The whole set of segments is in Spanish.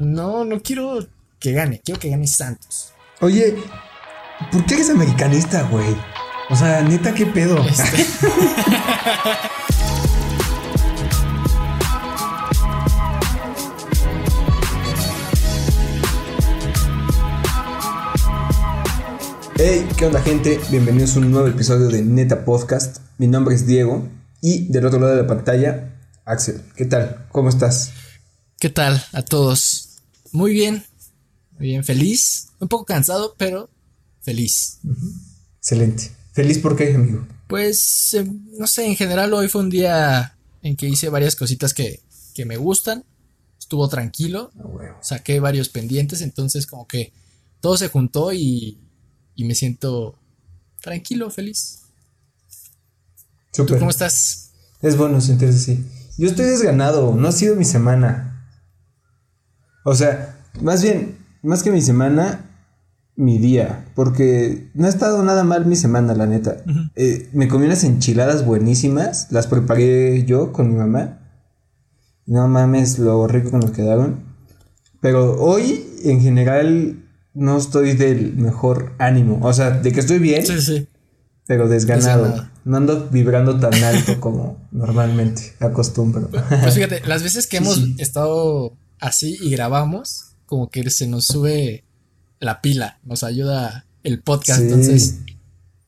No, no quiero que gane, quiero que gane Santos. Oye, ¿por qué eres americanista, güey? O sea, neta, ¿qué pedo? Este... Hey, ¿qué onda gente? Bienvenidos a un nuevo episodio de Neta Podcast. Mi nombre es Diego y del otro lado de la pantalla, Axel. ¿Qué tal? ¿Cómo estás? ¿Qué tal a todos? Muy bien, muy bien, feliz, un poco cansado, pero feliz. Excelente. ¿Feliz por qué, amigo? Pues, eh, no sé, en general hoy fue un día en que hice varias cositas que, que me gustan. Estuvo tranquilo. Ah, saqué varios pendientes, entonces como que todo se juntó y y me siento tranquilo, feliz. ¿Tú cómo estás? Es bueno sentirse así. Yo estoy desganado, no ha sido mi semana. O sea, más bien, más que mi semana, mi día. Porque no ha estado nada mal mi semana, la neta. Eh, me comí unas enchiladas buenísimas. Las preparé yo con mi mamá. No mames lo rico que nos quedaron. Pero hoy, en general, no estoy del mejor ánimo. O sea, de que estoy bien. Sí, sí. Pero desganado. No ando vibrando tan alto como normalmente acostumbro. Pues, pues fíjate, las veces que hemos estado así y grabamos, como que se nos sube la pila, nos ayuda el podcast. Entonces,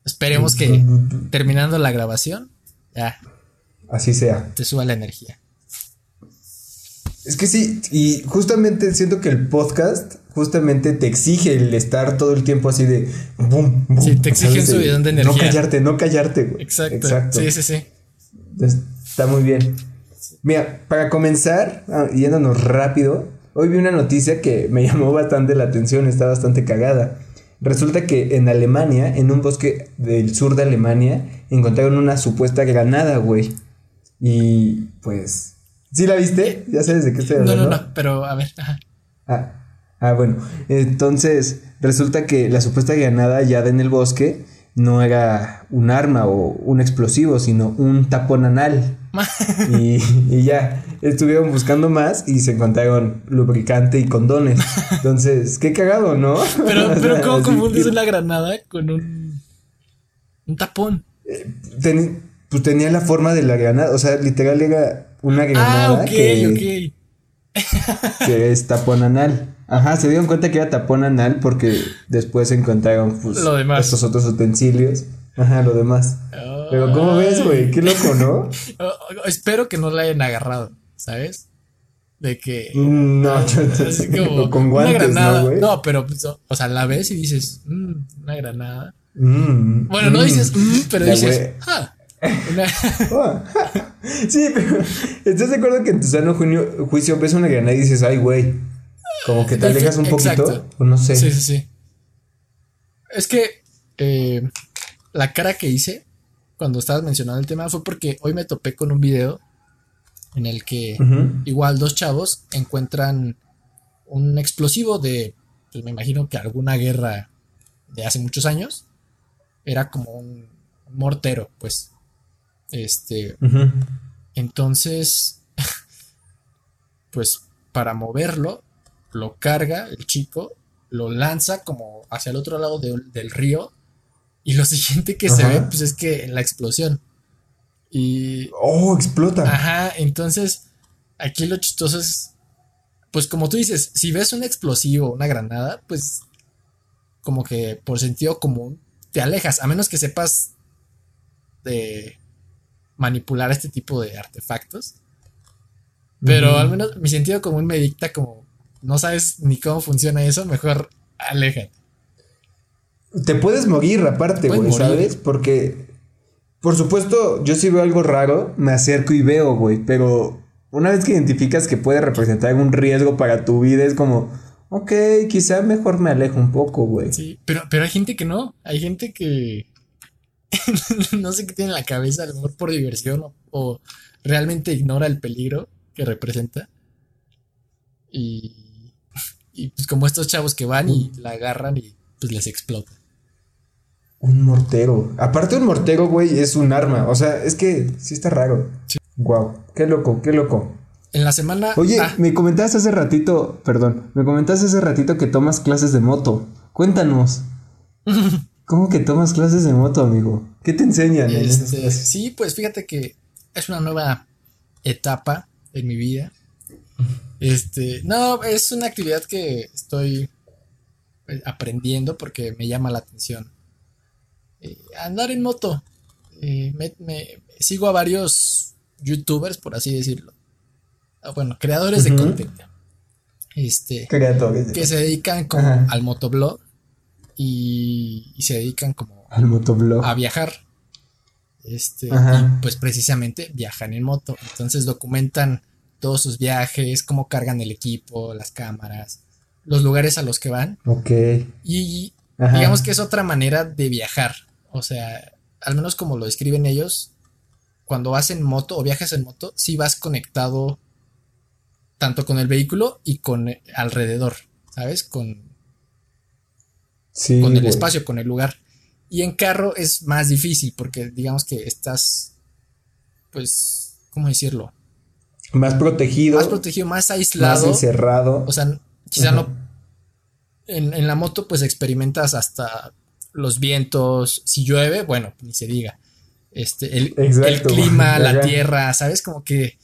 esperemos que terminando la grabación, ya. Así sea. Te suba la energía. Es que sí, y justamente siento que el podcast justamente te exige el estar todo el tiempo así de boom, boom. Sí, te exige un subidón de energía. No callarte, no callarte, güey. Exacto. Exacto. Sí, sí, sí. Está muy bien. Mira, para comenzar, ah, yéndonos rápido, hoy vi una noticia que me llamó bastante la atención, está bastante cagada. Resulta que en Alemania, en un bosque del sur de Alemania, encontraron una supuesta granada, güey. Y pues. ¿Sí la viste? Ya sabes de qué estoy hablando. No, no, no, pero a ver. Ajá. Ah, Ah, bueno. Entonces, resulta que la supuesta granada ya en el bosque no era un arma o un explosivo, sino un tapón anal. y, ya, estuvieron buscando más y se encontraron lubricante y condones. Entonces, qué cagado, ¿no? Pero, pero ¿cómo confundes una granada con un, un tapón? Eh, pues tenía la forma de la granada, o sea, literal era una ah, granada ah, que, que es tapón anal. Ajá, se dieron cuenta que era tapón anal porque después encontraron pues, estos otros utensilios. Ajá, lo demás. Pero ¿cómo ves, güey? Qué loco, ¿no? Espero que no la hayan agarrado, ¿sabes? De que... Mm, no, como con guantes, ¿no, güey? No, pero, pues, o sea, la ves y dices, mmm, una granada. Mm, bueno, no mm. dices, mmm, pero dices, ah, sí, pero ¿estás de acuerdo que en tu sano juicio ves una granada y dices, ay, güey? Como que te alejas un poquito. O no sé. Sí, sí, sí. Es que eh, la cara que hice cuando estabas mencionando el tema fue porque hoy me topé con un video en el que igual dos chavos encuentran un explosivo de, pues me imagino que alguna guerra de hace muchos años. Era como un mortero, pues. Este. Entonces, pues para moverlo, lo carga el chico, lo lanza como hacia el otro lado del río y lo siguiente que se ve pues es que la explosión. Y... Oh, explota. Ajá, entonces aquí lo chistoso es, pues como tú dices, si ves un explosivo, una granada, pues como que por sentido común te alejas, a menos que sepas de manipular este tipo de artefactos. Pero al menos mi sentido común me dicta como no sabes ni cómo funciona eso, mejor aléjate. Te puedes morir aparte, güey, ¿sabes? Porque, por supuesto, yo si veo algo raro, me acerco y veo, güey, pero una vez que identificas que puede representar algún riesgo para tu vida, es como, ok, quizá mejor me alejo un poco, güey. Sí, pero, pero hay gente que no, hay gente que no sé qué tiene en la cabeza, a lo mejor por diversión o realmente ignora el peligro que representa. Y y pues como estos chavos que van y la agarran y pues les explota. Un mortero. Aparte un mortero, güey, es un arma. O sea, es que sí está raro. Sí. Wow, qué loco, qué loco. en la semana. Oye, ah, me comentaste hace ratito, perdón, me comentaste hace ratito que tomas clases de moto. Cuéntanos. ¿Cómo que tomas clases de moto, amigo? ¿Qué te enseñan este, sí, pues fíjate que es una nueva etapa en mi vida. Este, no, es una actividad que estoy eh, aprendiendo porque me llama la atención. Eh, andar en moto. Eh, me, me- sigo a varios youtubers, por así decirlo. Ah, Bueno, creadores de contenido. Este, Creadores de- que se dedican como Ajá. al motoblog y, y se dedican como Al motoblog. a viajar. Este, y pues precisamente viajan en moto. Entonces documentan todos sus viajes, cómo cargan el equipo, las cámaras, los lugares a los que van. Ok. Y Ajá. digamos que es otra manera de viajar. O sea, al menos como lo describen ellos, cuando vas en moto o viajas en moto, sí vas conectado tanto con el vehículo y con eh, alrededor, ¿sabes? Con, Sí, con el güey. espacio, con el lugar. Y en carro es más difícil porque digamos que estás, pues, ¿cómo decirlo? Más protegido. Más protegido, más Más aislado. encerrado. O sea, quizá no. En, en la moto, pues experimentas hasta los vientos. Si llueve, bueno, ni se diga. Este, el, Exacto. el clima, la tierra, ¿sabes? Como que eh,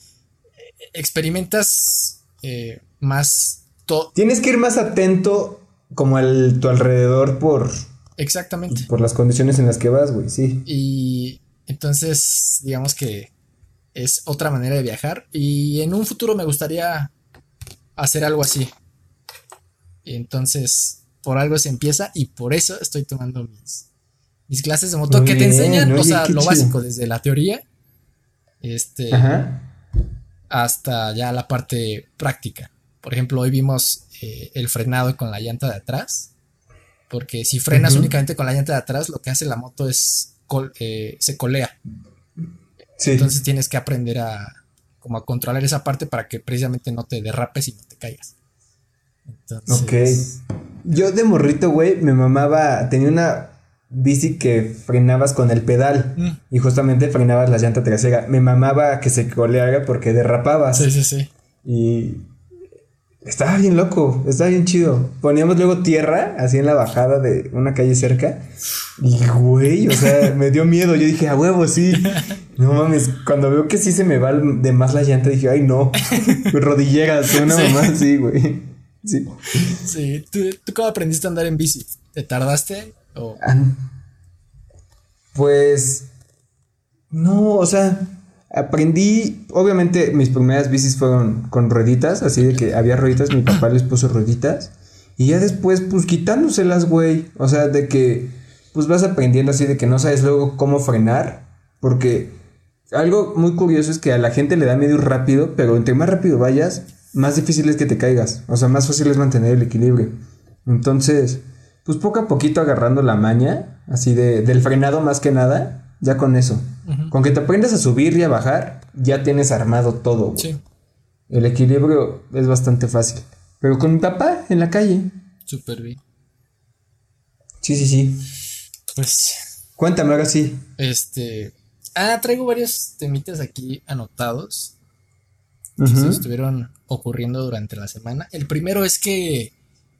experimentas eh, más todo. Tienes que ir más atento como al tu alrededor por, Exactamente. por las condiciones en las que vas, güey, sí. Y entonces, digamos que es otra manera de viajar. Y en un futuro me gustaría hacer algo así. Y entonces, por algo se empieza y por eso estoy tomando mis, mis clases de moto que te enseñan, o sea, lo chido. básico, desde la teoría este, Ajá. hasta ya la parte práctica. Por ejemplo, hoy vimos eh, el frenado con la llanta de atrás. Porque si frenas únicamente con la llanta de atrás, lo que hace la moto es col- eh, se colea. Sí. Entonces tienes que aprender a como a controlar esa parte para que precisamente no te derrapes y no te caigas. Entonces, Ok. Yo de morrito, güey, me mamaba. Tenía una bici que frenabas con el pedal. Mm. Y justamente frenabas la llanta trasera. Me mamaba que se coleara porque derrapabas. Sí, sí, sí. Y estaba bien loco, estaba bien chido. Poníamos luego tierra, así en la bajada de una calle cerca. Y güey, o sea, me dio miedo. Yo dije, a huevo, sí. No mames, cuando veo que sí se me va de más la llanta, dije, ay no. Rodilleras, una Sí. mamá así, güey. Sí. Sí. ¿Tú, tú cómo aprendiste a andar en bici? ¿Te tardaste? O... Ah, Pues. No, o sea. Aprendí. Obviamente, mis primeras bicis fueron con rueditas. Así de que había rueditas. Mi papá les puso rueditas. Y ya después, pues quitándoselas, güey. O sea, de que. Pues vas aprendiendo así de que no sabes luego cómo frenar. Porque. Algo muy curioso es que a la gente le da miedo ir rápido. Pero entre más rápido vayas, más difícil es que te caigas. O sea, más fácil es mantener el equilibrio. Entonces pues poco a poquito agarrando la maña, así de, del frenado más que nada, ya con eso. Con que te aprendas a subir y a bajar, ya tienes armado todo. Sí, El equilibrio es bastante fácil. Pero con mi papá en la calle. súper bien. Sí, sí, sí. Pues, Cuéntame ahora sí. este... Ah, traigo varios temitas aquí anotados que se Ujú. estuvieron ocurriendo durante la semana. El primero es que...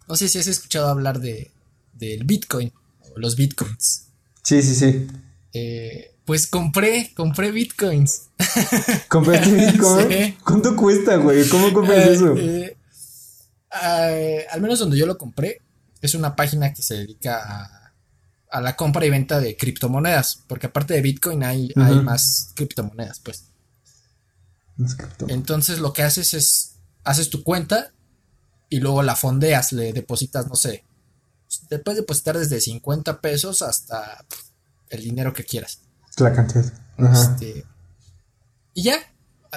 No sé si has escuchado hablar de del Bitcoin o los Bitcoins. Sí, sí, sí. Eh, pues compré, compré Bitcoins. ¿Compraste Bitcoin? Sí. ¿Cuánto cuesta, güey? ¿Cómo compras Eh, eso? eh, al menos donde yo lo compré, es una página que se dedica a, a la compra y venta de criptomonedas, porque aparte de Bitcoin hay, hay más criptomonedas, pues. Entonces lo que haces es, haces tu cuenta y luego la fondeas, le depositas, no sé, te puedes depositar desde 50 pesos hasta el dinero que quieras. La cantidad. Ajá. Este, y ya,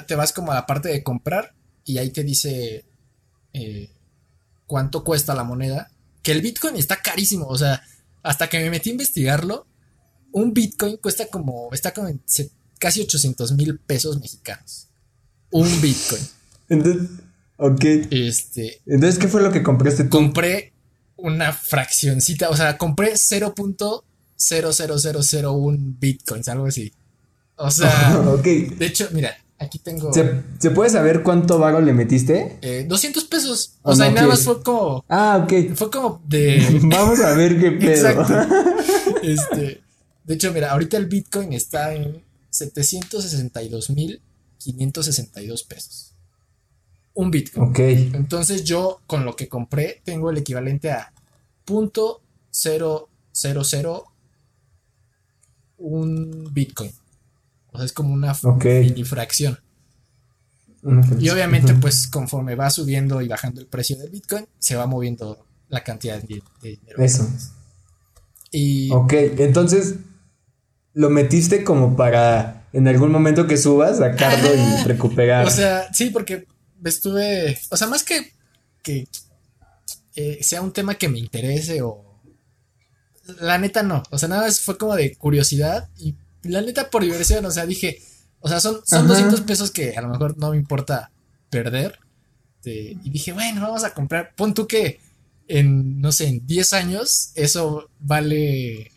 te vas como a la parte de comprar y ahí te dice eh, cuánto cuesta la moneda. Que el Bitcoin está carísimo, o sea, hasta que me metí a investigarlo, un Bitcoin cuesta como, está como en casi 800 mil pesos mexicanos. Un Bitcoin. Entonces, ok. Este, Entonces, ¿qué fue lo que compraste tú? compré una fraccioncita, o sea, compré 0.00001 Bitcoins, algo así. O sea, ok. De hecho, mira, Aquí tengo. ¿Se, puede saber cuánto vago le metiste? Eh, 200 pesos. O, sea, nada más fue como. Ah, ok. Fue como de. Vamos a ver qué pedo. Exacto. Este. De hecho, mira, ahorita el Bitcoin está en 762.562 pesos. Un Bitcoin. Ok. Entonces yo con lo que compré tengo el equivalente a punto un Bitcoin. O sea, es como una mini fracción. Y obviamente, pues conforme va subiendo y bajando el precio del Bitcoin, se va moviendo la cantidad de, dinero. Eso. Y. Ok, entonces lo metiste como para en algún momento que subas, sacarlo y recuperar. O sea, sí, porque estuve. O sea, más que que eh, sea un tema que me interese o. La neta no. O sea, nada más fue como de curiosidad y la neta por diversión. O sea, dije. O sea, son, son 200 pesos que a lo mejor no me importa perder. y dije, bueno, vamos a comprar. Pon tú que en, no sé, en 10 años eso vale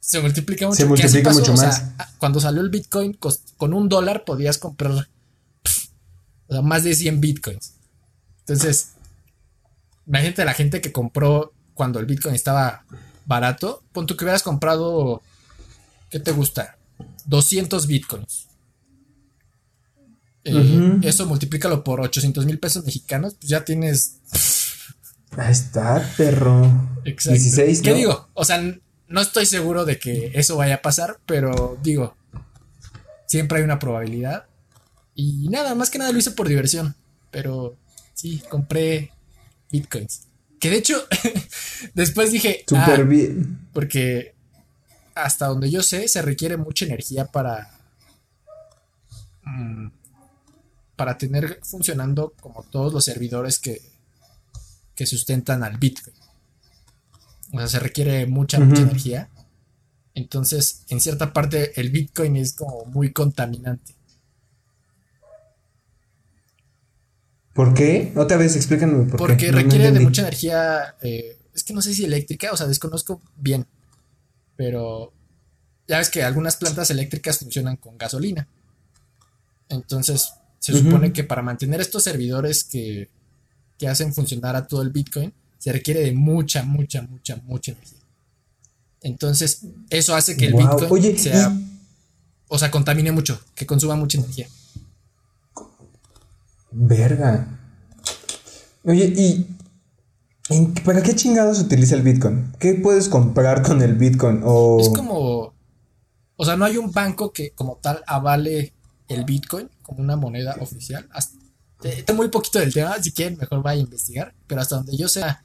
se multiplica mucho. Se multiplica mucho más. cuando salió el Bitcoin, con un dólar podías comprar más de 100 Bitcoins. Entonces, imagínate la gente que compró cuando el Bitcoin estaba barato. Pon tú que hubieras comprado, ¿qué te gusta? 200 Bitcoins. Eh, eso multiplícalo por 800 mil pesos mexicanos, pues ya tienes. Ahí está, perro. Exacto. 16, ¿Qué digo? O sea, no estoy seguro de que eso vaya a pasar, pero digo, siempre hay una probabilidad. Y nada, más que nada lo hice por diversión. Pero sí, compré bitcoins. Que de hecho, después dije. Súper ah, bien. Porque hasta donde yo sé, se requiere mucha energía para. Mm, para tener funcionando como todos los servidores que, que sustentan al bitcoin. O sea, se requiere mucha, mucha energía. Entonces, en cierta parte, el Bitcoin es como muy contaminante. ¿Por qué? Otra vez explícame por Porque requiere de mucha energía. Eh, es que no sé si eléctrica, o sea, desconozco bien. Pero ya ves que algunas plantas eléctricas funcionan con gasolina. Entonces, se supone que para mantener estos servidores que, que hacen funcionar a todo el Bitcoin, se requiere de mucha, mucha, mucha, mucha energía. Entonces, eso hace que el Bitcoin sea, o sea, contamine mucho, que consuma mucha energía. Verga. Oye, ¿y para qué chingados utiliza el Bitcoin? ¿Qué puedes comprar con el Bitcoin? O... Es como, o sea, no hay un banco que como tal avale el Bitcoin como una moneda oficial. Hasta, muy poquito del tema, si quieren, mejor vaya a investigar. Pero hasta donde yo sea,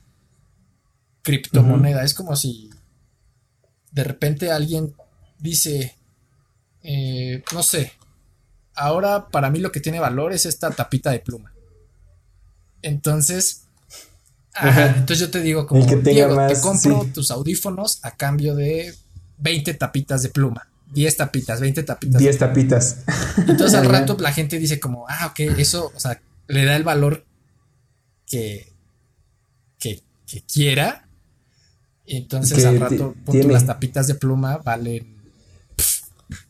criptomoneda. Es como si de repente alguien dice, eh, no sé, ahora para mí lo que tiene valor es esta tapita de pluma. Entonces, entonces yo te digo como, Diego, te compro tus audífonos a cambio de 20 tapitas de pluma. 10 tapitas, 20 tapitas. 10 tapitas. Entonces al rato la gente dice como, ah, ok, eso, o sea, le da el valor que, que, que quiera y entonces al rato, las tapitas de pluma valen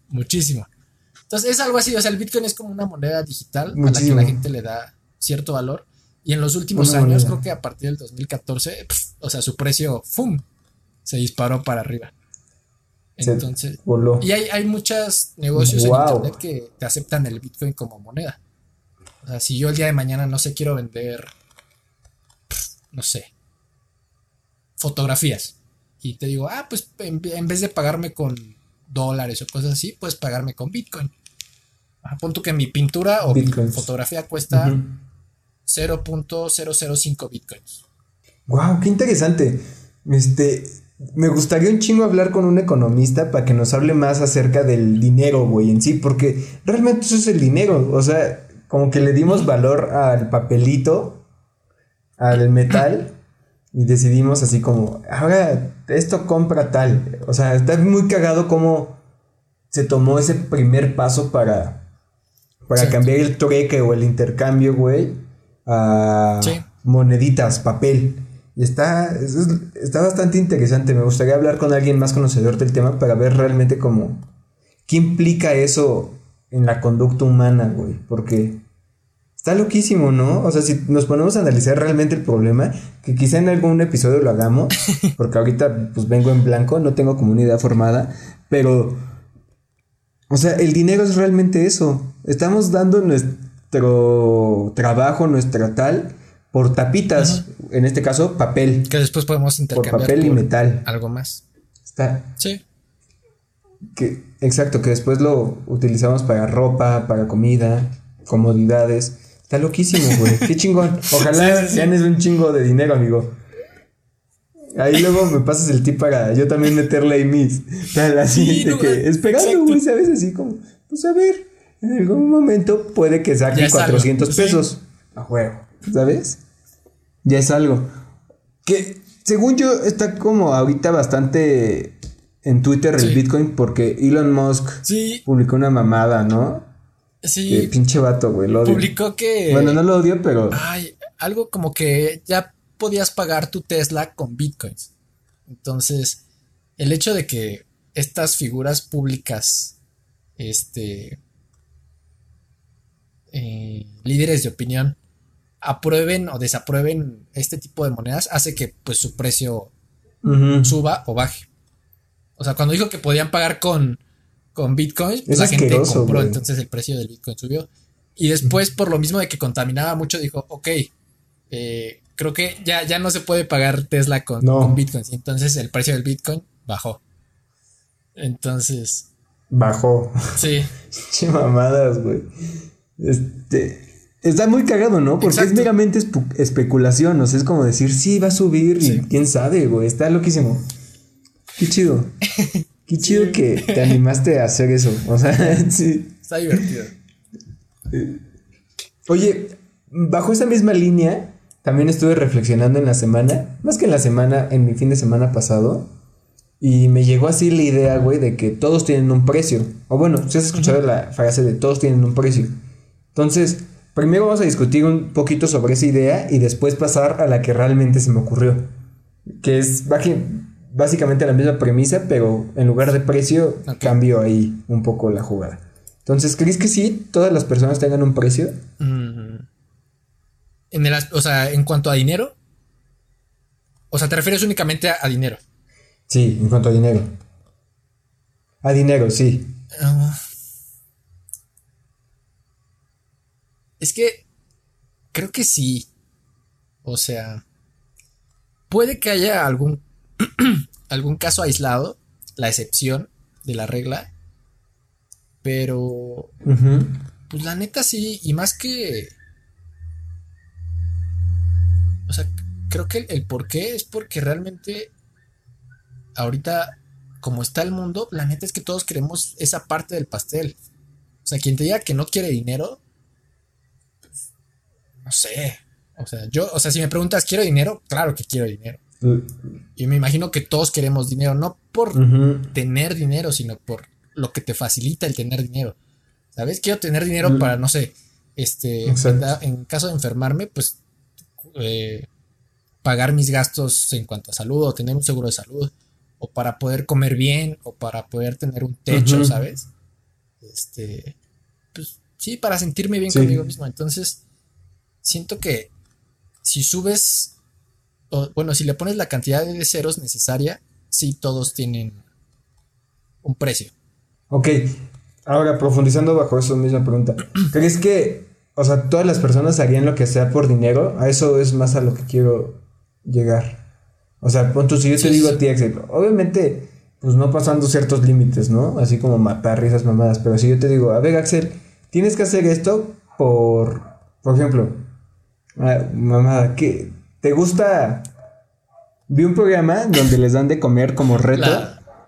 muchísimo. Entonces es algo así, o sea, el Bitcoin es como una moneda digital a la que la gente le da cierto valor. Y en los últimos años, creo que a partir del 2014, o sea, su precio, ¡fum! Se disparó para arriba. Entonces, y hay, hay muchos negocios en internet que te aceptan el Bitcoin como moneda. O sea, si yo el día de mañana no sé, quiero vender, no sé, fotografías. Y te digo, ah, pues en, vez de pagarme con dólares o cosas así, puedes pagarme con Bitcoin. Ah, punto que mi pintura o mi fotografía cuesta 0.005 Bitcoins. Wow, qué interesante. Este, me gustaría un chingo hablar con un economista para que nos hable más acerca del dinero, güey, en sí, porque realmente eso es el dinero. O sea, como que le dimos valor al papelito, al metal, y decidimos así como, ahora esto compra tal. O sea, está muy cagado cómo se tomó ese primer paso para, para cambiar el trueque o el intercambio, güey, a moneditas, papel. Y está, está bastante interesante. Me gustaría hablar con alguien más conocedor del tema para ver realmente cómo, qué implica eso en la conducta humana, güey, porque está loquísimo, ¿no? O sea, si nos ponemos a analizar realmente el problema, que quizá en algún episodio lo hagamos, porque ahorita pues vengo en blanco, no tengo comunidad formada, pero, o sea, el dinero es realmente eso. Estamos dando nuestro trabajo, nuestra tal, por tapitas, en este caso papel. Que después podemos intercambiar. Por papel y metal. Algo más. Está. Sí. Que, exacto, que después lo utilizamos para ropa, para comida, comodidades. Está loquísimo, güey. Qué chingón. Ojalá ganes un chingo de dinero, amigo. Ahí luego me pasas el tip para yo también meterle ahí mis. La siguiente que esperando, güey, ¿sabes? Así como, pues a ver, en algún momento puede que saque 400 pesos. A juego, ¿sabes? Ya es algo. Que según yo está como ahorita bastante en Twitter el Bitcoin porque Elon Musk publicó una mamada, ¿no? Sí. Que pinche vato, güey, lo odio. Publicó que. Bueno, no lo odio, pero. Ay, algo como que ya podías pagar tu Tesla con Bitcoins. Entonces, el hecho de que estas figuras públicas, este. Eh, líderes de opinión, aprueben o desaprueben este tipo de monedas, hace que pues su precio suba o baje. O sea, cuando dijo que podían pagar con, con Bitcoin, pues la gente compró, entonces el precio del Bitcoin subió. Y después, por lo mismo de que contaminaba mucho, dijo, ok, eh, creo que ya, ya no se puede pagar Tesla con, con Bitcoin. Entonces el precio del Bitcoin bajó. Entonces. Bajó. Sí. che mamadas, güey. Este. Está muy cagado, ¿no? Porque es meramente especulación. O sea, es como decir, sí, va a subir y quién sabe, güey. Está loquísimo. Qué chido. Qué chido que te animaste a hacer eso. O sea, sí. Está divertido. Oye, bajo esa misma línea, también estuve reflexionando en la semana, más que en la semana, en mi fin de semana pasado, y me llegó así la idea, güey, de que todos tienen un precio. O bueno, si has escuchado la frase de todos tienen un precio. Entonces, primero vamos a discutir un poquito sobre esa idea y después pasar a la que realmente se me ocurrió. Que es, básicamente la misma premisa, pero en lugar de precio, cambio ahí un poco la jugada. Entonces, ¿crees que sí todas las personas tengan un precio? Mm. En el, o sea, en cuanto a dinero. O sea, ¿te refieres únicamente a, dinero? Sí, en cuanto a dinero. A dinero, sí. Ah. es que creo que sí. O sea, puede que haya algún algún caso aislado, la excepción de la regla. Pero, pues la neta sí, y más que... O sea, creo que el, por qué es porque realmente ahorita, como está el mundo, la neta es que todos queremos esa parte del pastel. O sea, quien te diga que no quiere dinero, pues, no sé. O sea, yo, o sea, si me preguntas, ¿quiero dinero? Claro que quiero dinero. Y me imagino que todos queremos dinero, no por tener dinero, sino por lo que te facilita el tener dinero. ¿Sabes? Quiero tener dinero para, no sé, este, en, caso de enfermarme, pues eh, pagar mis gastos en cuanto a salud o tener un seguro de salud o para poder comer bien o para poder tener un techo, ¿sabes? Este, pues sí, para sentirme bien conmigo mismo. Entonces, siento que si subes bueno, si le pones la cantidad de ceros necesaria, sí todos tienen un precio. Ok, ahora profundizando bajo eso misma pregunta, ¿crees que, o sea, todas las personas harían lo que sea por dinero? A eso es más a lo que quiero llegar. O sea, punto, si yo te digo a ti, Axel, obviamente, pues no pasando ciertos límites, ¿no? Así como matar risas mamadas, pero si yo te digo, a ver, Axel, tienes que hacer esto por, por ejemplo, ah, mamada, ¿qué? ¿Te gusta? Vi un programa donde les dan de comer como reto.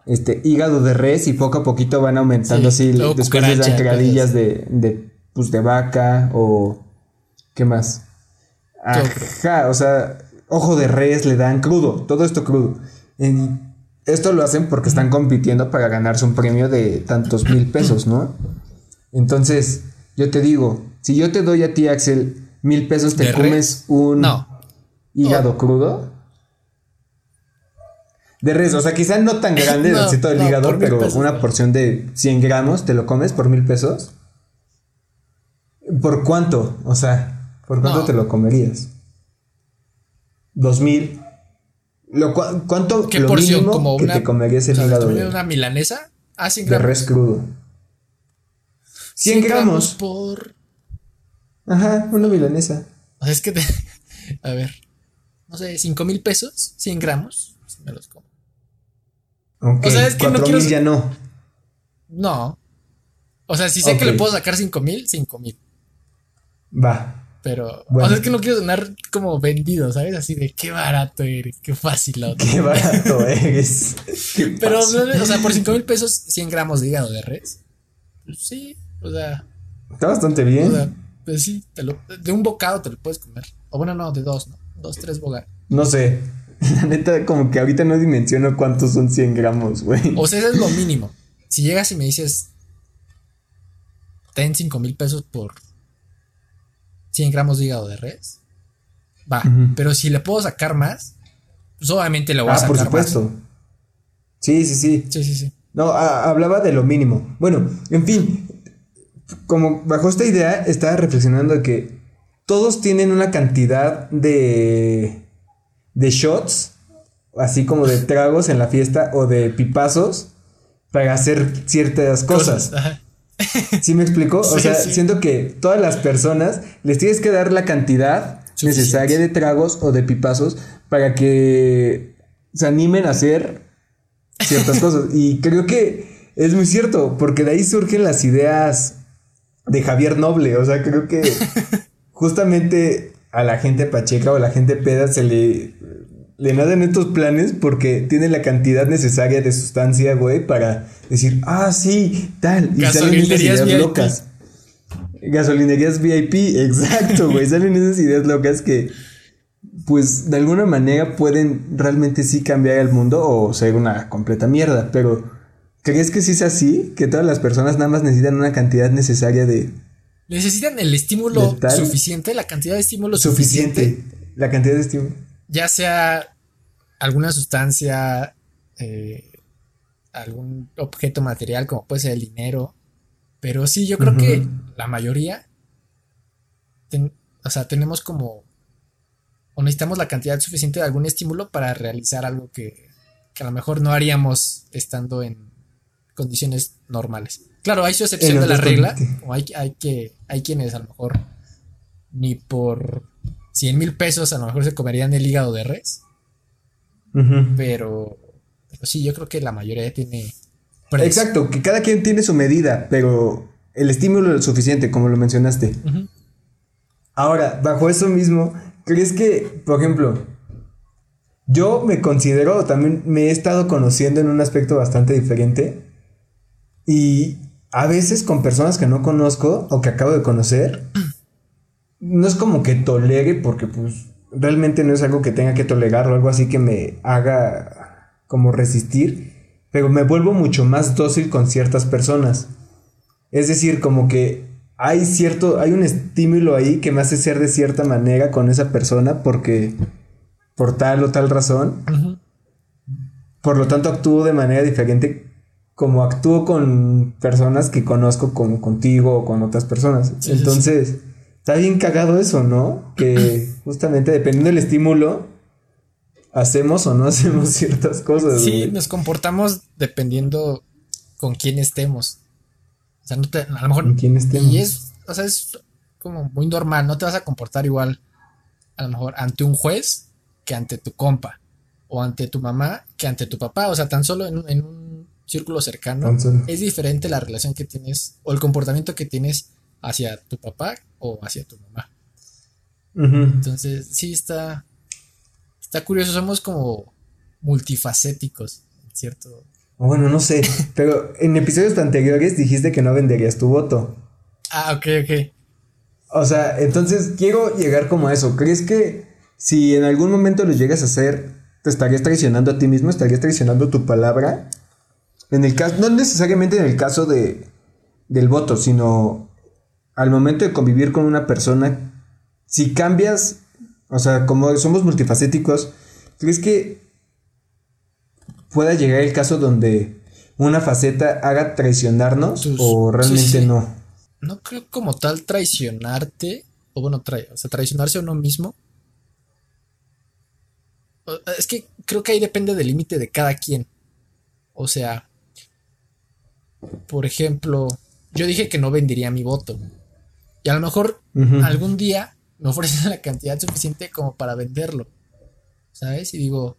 Este, hígado de res y poco a poquito van aumentando así. Después les dan creadillas de, de, pues, de vaca o. ¿Qué más? Ajá, o sea, ojo de res le dan crudo, todo esto crudo. Esto lo hacen porque están compitiendo para ganarse un premio de tantos mil pesos, ¿no? Entonces, yo te digo, si yo te doy a ti, Axel, mil pesos, te comes un. No hígado crudo. De res, o sea, quizás no tan grande, no, todo el hígado, pero una porción de 100 gramos, ¿te lo comes por mil pesos? ¿Por cuánto? O sea, ¿por cuánto te lo comerías? ¿Dos mil? Lo, ¿Cuánto ¿Qué porción? mínimo como que una, te comerías el hígado de, una milanesa? Ah, 100 de gramos. res crudo? 100 gramos. por... Ajá, una milanesa. O sea, es que te... A ver. No sé, 5 mil pesos, 100 gramos. Si me los como. Ok, O sea, es que no 4 quiero- ya no. No. O sea, si sé que Ok. le puedo sacar 5 mil, 5 mil. Va. Pero. Bueno. O sea, es que no quiero sonar como vendido, ¿sabes? Así de qué barato eres, qué fácil la otra. Qué barato eres. Qué Pero, o sea, por 5 mil pesos, 100 gramos de hígado de res. Pues sí, o sea, Está bastante bien. o sea, pues sí, te lo, de un bocado te lo puedes comer. O bueno, no, de dos, ¿no? Dos, tres bocados. No sé. La neta, como que ahorita no dimensiono cuántos son 100 gramos, güey. O sea, eso es lo mínimo. Si llegas y me dices, ten 5 mil pesos por 100 gramos de hígado de res, va. Ujú. Pero si le puedo sacar más, pues obviamente le voy a Ah, sacar por más. supuesto. Sí, sí, sí. Sí, sí, sí. No, a- hablaba de lo mínimo. Bueno, en fin, como bajo esta idea estaba reflexionando que todos tienen una cantidad de de shots, así como de tragos en la fiesta o de pipazos para hacer ciertas cosas. ¿Sí me explico? o sea, sí. siento que todas las personas les tienes que dar la cantidad Suficiente. necesaria de tragos o de pipazos para que se animen a hacer ciertas cosas. Y creo que es muy cierto, porque de ahí surgen las ideas de Javier Noble. O sea, creo que justamente a la gente pacheca o a la gente peda se le, le nadan estos planes porque tiene la cantidad necesaria de sustancia, güey, para decir, ah, sí, tal. Y salen esas ideas VIP. locas. Gasolinerías VIP, exacto, güey. Salen esas ideas locas que, pues, de alguna manera pueden realmente sí cambiar el mundo o ser una completa mierda. Pero, ¿crees que sí es así? Que todas las personas nada más necesitan una cantidad necesaria de Necesitan el estímulo suficiente, la cantidad de estímulo suficiente, suficiente. La cantidad de estímulo. ya sea alguna sustancia, eh, algún objeto material, como puede ser el dinero. Pero sí, yo creo que la mayoría, ten- o sea, tenemos como, o necesitamos la cantidad suficiente de algún estímulo para realizar algo que, que a lo mejor no haríamos estando en condiciones normales. Claro, hay su excepción de la regla, o hay, hay que, hay quienes a lo mejor ni por 100 mil pesos a lo mejor se comerían el hígado de res, pero, pero sí, yo creo que la mayoría tiene precio. Exacto, que cada quien tiene su medida, pero el estímulo es suficiente, como lo mencionaste. Ahora, bajo eso mismo, ¿crees que, por ejemplo, yo me considero, también me he estado conociendo en un aspecto bastante diferente y a veces con personas que no conozco o que acabo de conocer, no es como que tolere porque pues realmente no es algo que tenga que tolerar o algo así que me haga como resistir, pero me vuelvo mucho más dócil con ciertas personas. Es decir, como que hay cierto, hay un estímulo ahí que me hace ser de cierta manera con esa persona porque por tal o tal razón, por lo tanto actúo de manera diferente como actúo con personas que conozco como contigo o con otras personas. Sí, sí, Entonces, está bien cagado eso, ¿no? Que justamente dependiendo del estímulo, hacemos o no hacemos ciertas cosas. Sí, güey. nos comportamos dependiendo con quién estemos. O sea, no te, a lo mejor. Con quién estemos. Y es, o sea, es como muy normal. No te vas a comportar igual, a lo mejor, ante un juez que ante tu compa. O ante tu mamá que ante tu papá. O sea, tan solo en, en un círculo cercano. Es diferente la relación que tienes o el comportamiento que tienes hacia tu papá o hacia tu mamá. Entonces, sí está. Está curioso. Somos como multifacéticos, ¿cierto? Bueno, no sé, pero en episodios anteriores dijiste que no venderías tu voto. Ah, ok, ok. O sea, entonces quiero llegar como a eso. ¿Crees que si en algún momento lo llegas a hacer, te estarías traicionando a ti mismo, estarías traicionando tu palabra? En el caso, no necesariamente en el caso de del voto, sino al momento de convivir con una persona, si cambias, o sea, como somos multifacéticos, ¿crees que pueda llegar el caso donde una faceta haga traicionarnos Tus- o realmente sí, sí. no? no creo como tal traicionarte, o bueno, o sea, traicionarse a uno mismo. Es que creo que ahí depende del límite de cada quien. O sea, por ejemplo, yo dije que no vendería mi voto. Y a lo mejor algún día me ofrecen la cantidad suficiente como para venderlo. ¿Sabes? Y digo,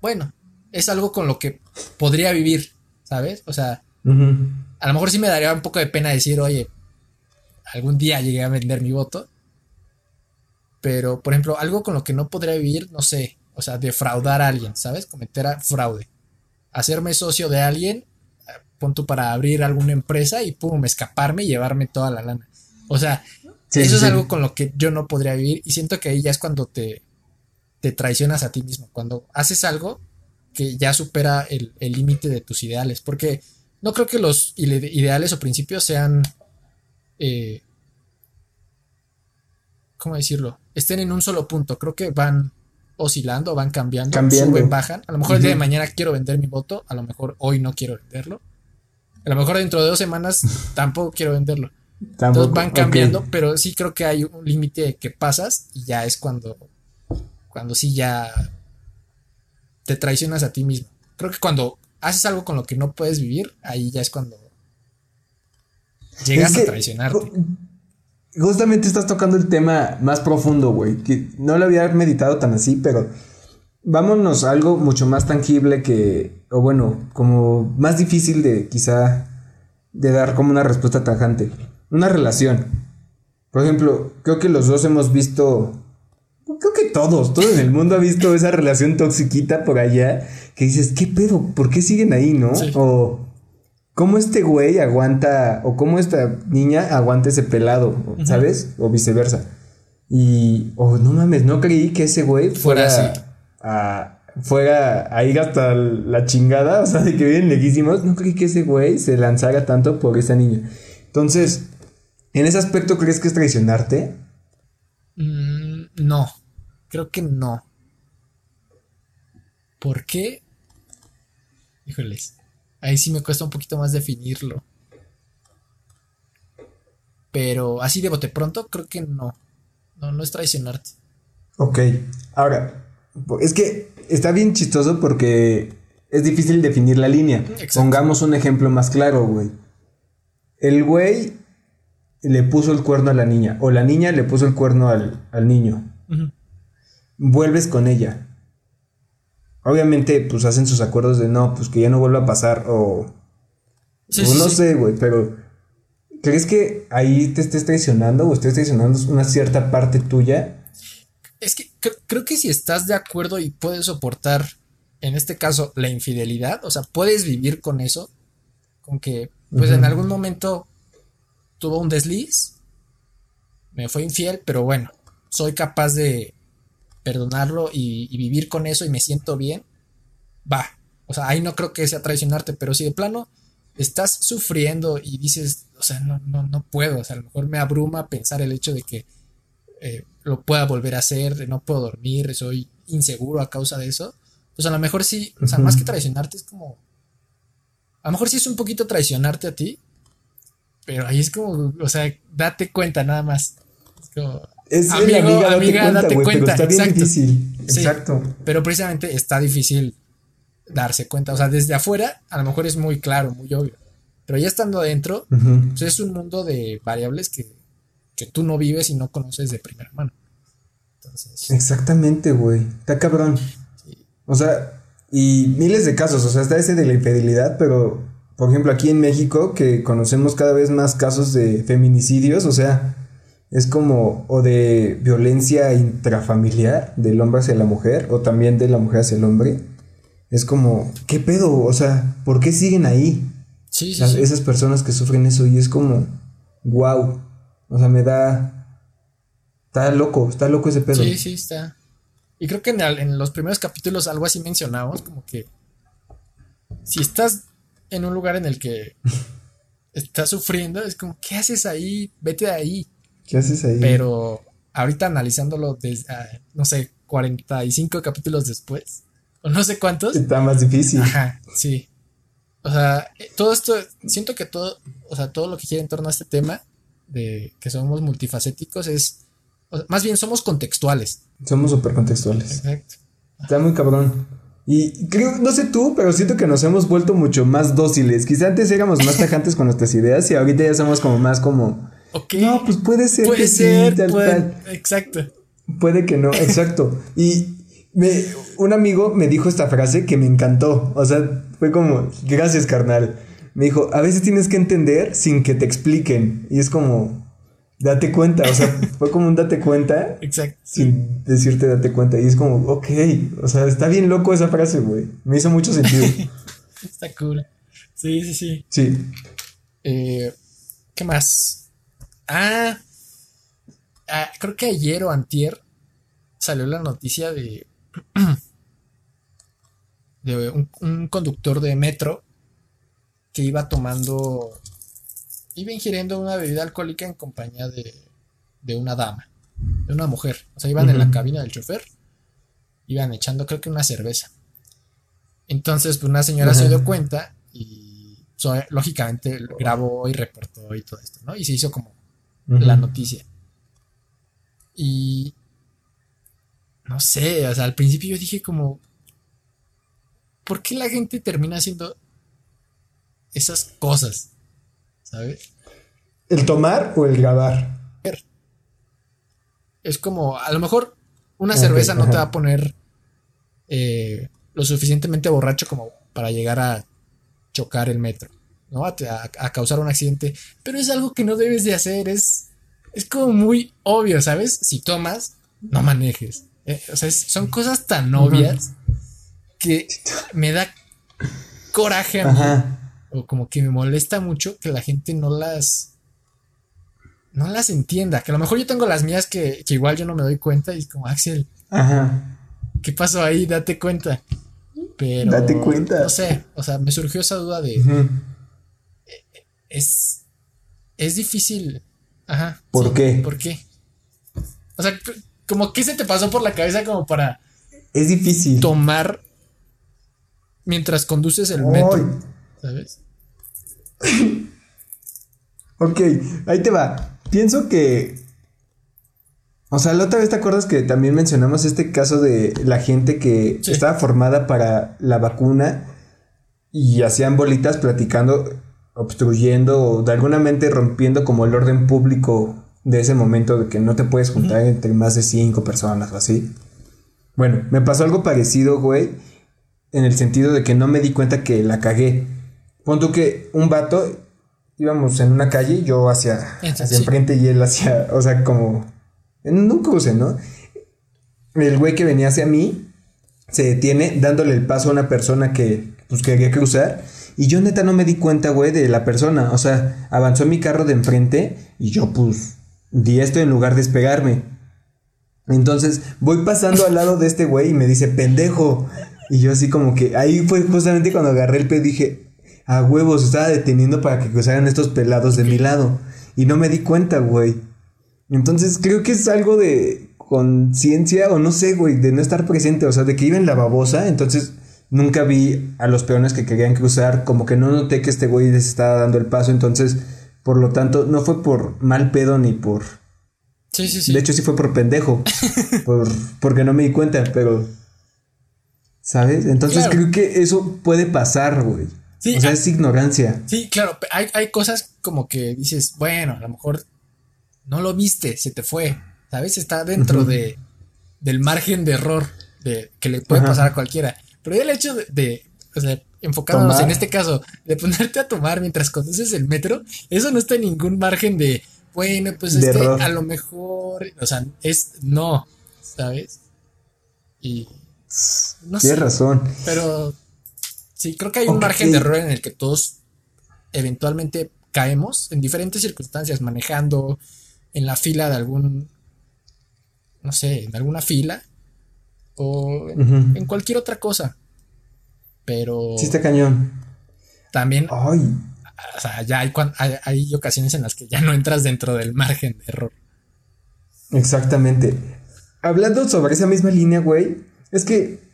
bueno, es algo con lo que podría vivir, ¿sabes? O sea, a lo mejor sí me daría un poco de pena decir, oye, algún día llegué a vender mi voto. Pero, por ejemplo, algo con lo que no podría vivir, no sé, o sea, defraudar a alguien, ¿sabes? Cometer fraude. Hacerme socio de alguien, punto para abrir alguna empresa y pum, escaparme y llevarme toda la lana. O sea, eso es algo con lo que yo no podría vivir y siento que ahí ya es cuando te, te traicionas a ti mismo, cuando haces algo que ya supera el límite de tus ideales, porque no creo que los ideales o principios sean... Eh, ¿Cómo decirlo? Estén en un solo punto. Creo que van oscilando, van cambiando, suben, bajan. A lo mejor el día de mañana quiero vender mi voto, a lo mejor hoy no quiero venderlo. A lo mejor dentro de dos semanas tampoco quiero venderlo. Entonces van cambiando, pero sí creo que hay un límite que pasas y ya es cuando, cuando sí ya te traicionas a ti mismo. Creo que cuando haces algo con lo que no puedes vivir, ahí ya es cuando llegas a traicionarte. Justamente estás tocando el tema más profundo, güey, que no lo había meditado tan así, pero vámonos a algo mucho más tangible que, o bueno, como más difícil de quizá de dar como una respuesta tajante. Una relación. Por ejemplo, creo que los dos hemos visto creo que todos, todo en el mundo ha visto esa relación toxiquita por allá que dices, ¿qué pedo? ¿Por qué siguen ahí, no? O cómo este güey aguanta, o cómo esta niña aguanta ese pelado, ¿sabes? O viceversa. Y, oh, no mames, no creí que ese güey fuera, a, fuera a ir hasta la chingada, o sea, de que vienen lejísimos. No creí que ese güey se lanzara tanto por esa niña. Entonces, ¿en ese aspecto crees que es traicionarte? Mm, no, creo que no. ¿Por qué? Híjoles, ahí sí me cuesta un poquito más definirlo. Pero así de bote pronto, creo que no. No, no es traicionarte. Ok, ahora, es que está bien chistoso porque es difícil definir la línea. Pongamos un ejemplo más claro, güey. El güey le puso el cuerno a la niña o la niña le puso el cuerno al, niño. Vuelves con ella. Obviamente, pues hacen sus acuerdos de no, pues que ya no vuelva a pasar o... no sé, güey, pero... ¿Crees que ahí te estés traicionando o estés traicionando una cierta parte tuya? Es que creo que si estás de acuerdo y puedes soportar, en este caso, la infidelidad, o sea, puedes vivir con eso, con que, pues en algún momento tuvo un desliz, me fue infiel, pero bueno, soy capaz de perdonarlo y, vivir con eso y me siento bien, va. O sea, ahí no creo que sea traicionarte, pero si de plano estás sufriendo y dices, o sea, no, no, no puedo, o sea, a lo mejor me abruma pensar el hecho de que eh, lo pueda volver a hacer, no puedo dormir, soy inseguro a causa de eso, pues a lo mejor sí, o sea, más que traicionarte es como, a lo mejor sí es un poquito traicionarte a ti, pero ahí es como, o sea, date cuenta nada más. Es como, es amigo, amiga, date cuenta, está bien difícil. Exacto. Pero precisamente está difícil darse cuenta. O sea, desde afuera a lo mejor es muy claro, muy obvio. Pero ya estando adentro, pues es un mundo de variables que, que tú no vives y no conoces de primera mano. Entonces. Exactamente, güey. Está cabrón. O sea, y miles de casos. O sea, está ese de la infidelidad, pero por ejemplo, aquí en México, que conocemos cada vez más casos de feminicidios, o sea, es como, o de violencia intrafamiliar del hombre hacia la mujer, o también de la mujer hacia el hombre. Es como, ¿qué pedo? O sea, ¿por qué siguen ahí? Sí, sí, Esas personas que sufren eso, y es como, wow. O sea, me da. Está loco, está loco ese pedo. Sí, sí, está. Y creo que en, en los primeros capítulos algo así mencionamos, como que. Si estás en un lugar en el que estás sufriendo, es como, ¿qué haces ahí? Vete de ahí. ¿Qué haces ahí? Pero ahorita analizándolo desde, ah, no sé, 45 capítulos después, o no sé cuántos. Está más difícil. Ajá, sí. o sea, todo esto, siento que todo, o sea, todo lo que gira en torno a este tema de que somos multifacéticos es, más bien somos contextuales. Somos súper contextuales. Exacto. Está muy cabrón. Y creo, no sé tú, pero siento que nos hemos vuelto mucho más dóciles. Quizá antes éramos más tajantes con nuestras ideas y ahorita ya somos como más como. No, pues puede ser puede ser, Exacto. Puede que no, exacto. Y me, un amigo me dijo esta frase que me encantó. O sea, fue como, gracias, carnal. Me dijo, a veces tienes que entender sin que te expliquen. Y es como, date cuenta. O sea, fue como un date cuenta. Exacto. Sin decirte date cuenta. Y es como, ok. O sea, está bien loco esa frase, güey. Me hizo mucho sentido. está cool. Sí, sí, sí. Sí. Eh, ¿Qué más? Ah, ah, creo que ayer o antier salió la noticia de de un, conductor de metro que iba tomando, iba ingiriendo una bebida alcohólica en compañía de, de una dama, de una mujer. O sea, iban en la cabina del chofer, iban echando creo que una cerveza. Entonces, pues una señora se dio cuenta y lógicamente grabó y reportó y todo esto, ¿no? Y se hizo como la noticia. Y no sé, o sea, al principio yo dije como, ¿por qué la gente termina haciendo esas cosas? ¿Sabes? ¿El tomar o el grabar? Es como, a lo mejor una cerveza no te va a poner eh, lo suficientemente borracho como para llegar a chocar el metro, ¿no? A, a, causar un accidente, pero es algo que no debes de hacer, es, es como muy obvio, ¿sabes? Si tomas, no manejes. Eh, o sea, son cosas tan obvias que me da coraje a mí. O como que me molesta mucho que la gente no las. No las entienda. Que a lo mejor yo tengo las mías que, igual yo no me doy cuenta. Y es como, Axel. Ajá. ¿Qué pasó ahí? Date cuenta. Pero. Date cuenta. No sé. O sea, me surgió esa duda de. Es. Es difícil. Ajá. ¿Por qué? ¿Por qué? O sea, como qué se te pasó por la cabeza como para. Es difícil. Tomar mientras conduces el metro. ¿Sabes? ok, ahí te va. Pienso que. O sea, la otra vez te acuerdas que también mencionamos este caso de la gente que estaba formada para la vacuna y hacían bolitas platicando, obstruyendo o de alguna mente rompiendo como el orden público de ese momento de que no te puedes juntar entre más de cinco personas o así. Bueno, me pasó algo parecido, güey en el sentido de que no me di cuenta que la cagué. Punto que un vato, íbamos en una calle, yo hacia, hacia enfrente y él hacia, o sea, como en un cruce, ¿no? El güey que venía hacia mí se detiene dándole el paso a una persona que pues quería cruzar y yo neta no me di cuenta, güey, de la persona, o sea, avanzó mi carro de enfrente y yo pues di esto en lugar de despegarme. Entonces voy pasando al lado de este güey y me dice, pendejo. Y yo así como que ahí fue justamente cuando agarré el pedo y dije, a huevos, estaba deteniendo para que cruzaran estos pelados de mi lado. Y no me di cuenta, güey. Entonces creo que es algo de conciencia o no sé, güey, de no estar presente. O sea, de que iba en la babosa, entonces nunca vi a los peones que querían cruzar. Como que no noté que este güey les estaba dando el paso. Entonces, por lo tanto, no fue por mal pedo ni por... Sí, sí, sí. De hecho, sí fue por pendejo. por, porque no me di cuenta, pero ¿Sabes? Entonces creo que eso puede pasar, güey. O sea, es ignorancia. Sí, claro. Hay, hay cosas como que dices, bueno, a lo mejor no lo viste, se te fue. ¿Sabes? Está dentro de, del margen de error de, que le puede pasar a cualquiera. Pero el hecho de, o sea, enfocándonos en este caso, de ponerte a tomar mientras conduces el metro, eso no está en ningún margen de, bueno, pues este, a lo mejor, o sea, es no, ¿sabes? Y no Tienes razón. Pero sí, creo que hay un margen de error en el que todos eventualmente caemos en diferentes circunstancias, manejando en la fila de algún, no sé, en alguna fila o en, cualquier otra cosa. Pero... Sí, está cañón. También... Ay. O sea, ya hay, hay ocasiones en las que ya no entras dentro del margen de error. Exactamente. Hablando sobre esa misma línea, güey, es que